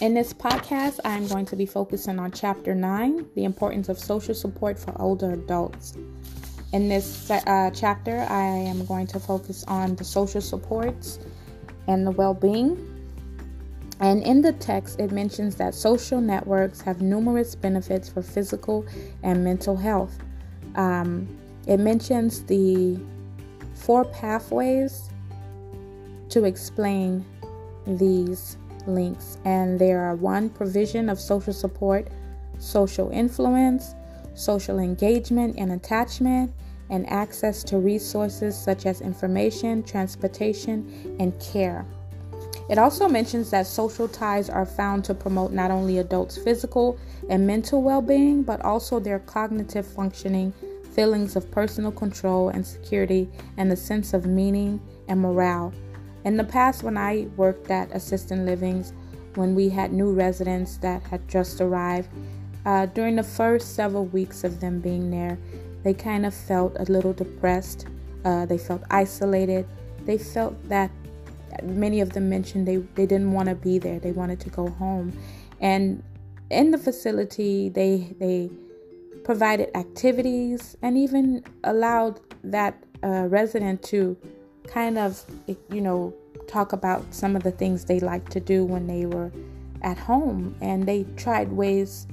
In this podcast, I'm going to be focusing on Chapter 9 the importance of social support for older adults. In this uh, chapter, I am going to focus on the social supports and the well being. And in the text, it mentions that social networks have numerous benefits for physical and mental health. Um, it mentions the four pathways to explain these links, and there are one provision of social support, social influence, social engagement and attachment, and access to resources such as information, transportation, and care. It also mentions that social ties are found to promote not only adults' physical and mental well being, but also their cognitive functioning, feelings of personal control and security, and a sense of meaning and morale. In the past, when I worked at assisted livings, when we had new residents that had just arrived, uh, during the first several weeks of them being there, they kind of felt a little depressed. Uh, they felt isolated. They felt that many of them mentioned they, they didn't want to be there. They wanted to go home. And in the facility, they they provided activities and even allowed that uh, resident to kind of, you know, talk about some of the things they liked to do when they were at home. And they tried ways,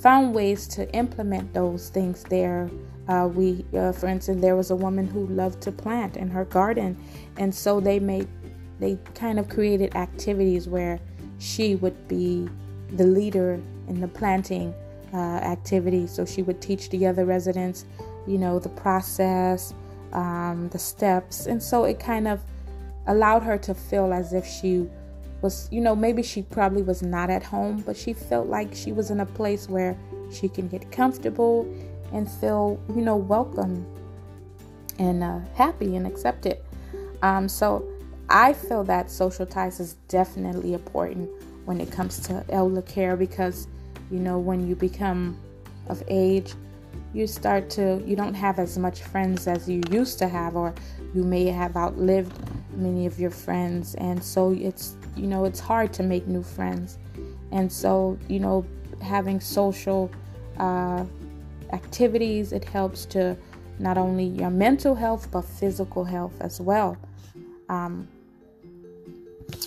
found ways to implement those things there. Uh, we, uh, for instance, there was a woman who loved to plant in her garden, and so they made, they kind of created activities where she would be the leader in the planting uh, activity. So she would teach the other residents, you know, the process, um, the steps. And so it kind of allowed her to feel as if she was, you know, maybe she probably was not at home, but she felt like she was in a place where she can get comfortable and feel, you know, welcome and uh, happy and accepted. Um, so I feel that social ties is definitely important when it comes to elder care because, you know, when you become of age, you start to you don't have as much friends as you used to have or you may have outlived many of your friends. And so it's you know it's hard to make new friends. And so you know having social uh, activities it helps to not only your mental health but physical health as well. Um,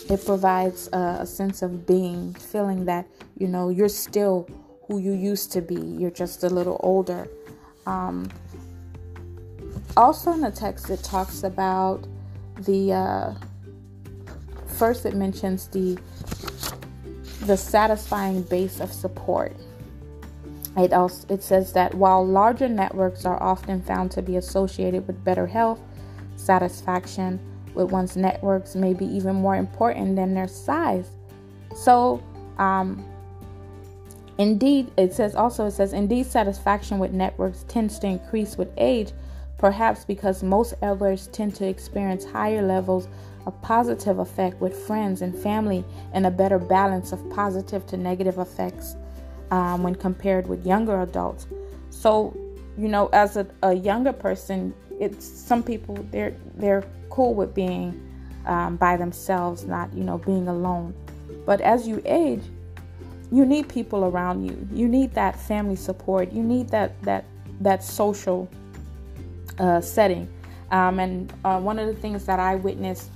it provides a, a sense of being feeling that you know you're still who you used to be. You're just a little older. Um, also in the text, it talks about the uh, first. It mentions the the satisfying base of support. It also it says that while larger networks are often found to be associated with better health, satisfaction with one's networks may be even more important than their size. So, um, Indeed, it says also, it says, indeed, satisfaction with networks tends to increase with age, perhaps because most elders tend to experience higher levels of positive effect with friends and family and a better balance of positive to negative effects um, when compared with younger adults. So, you know, as a, a, younger person, it's some people they're they're cool with being um, by themselves, not you know being alone. But as you age, you need people around you. You need that family support. You need that that that social uh, setting. Um, and uh, one of the things that I witnessed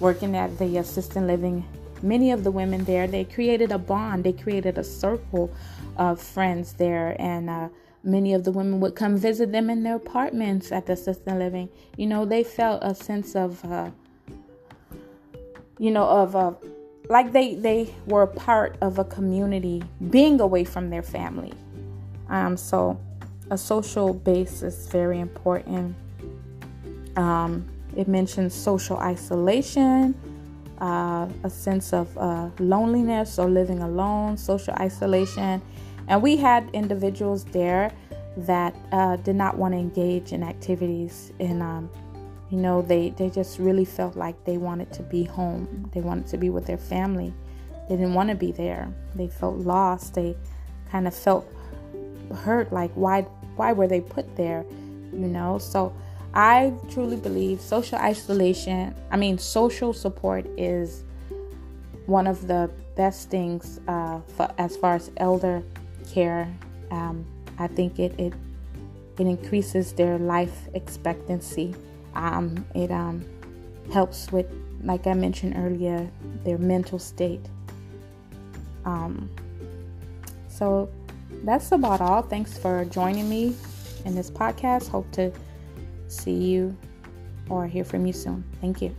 working at the assisted living, many of the women there, they created a bond. They created a circle of friends there, and uh, many of the women would come visit them in their apartments at the assisted living. You know, they felt a sense of, uh, you know, of like they they were part of a community being away from their family. Um, so a social base is very important. Um, it mentions social isolation uh, a sense of uh, loneliness or living alone social isolation. And we had individuals there that uh, did not want to engage in activities in um, you know they they just really felt like they wanted to be home. They wanted to be with their family. They didn't want to be there. They felt lost. They kind of felt hurt like why why were they put there you know? So i truly believe social isolation i mean social support is one of the best things uh, for, as far as elder care. Um, I think it, it it increases their life expectancy. Um, it um, helps with, like I mentioned earlier, their mental state. Um, so that's about all. Thanks for joining me in this podcast. Hope to see you or hear from you soon. Thank you.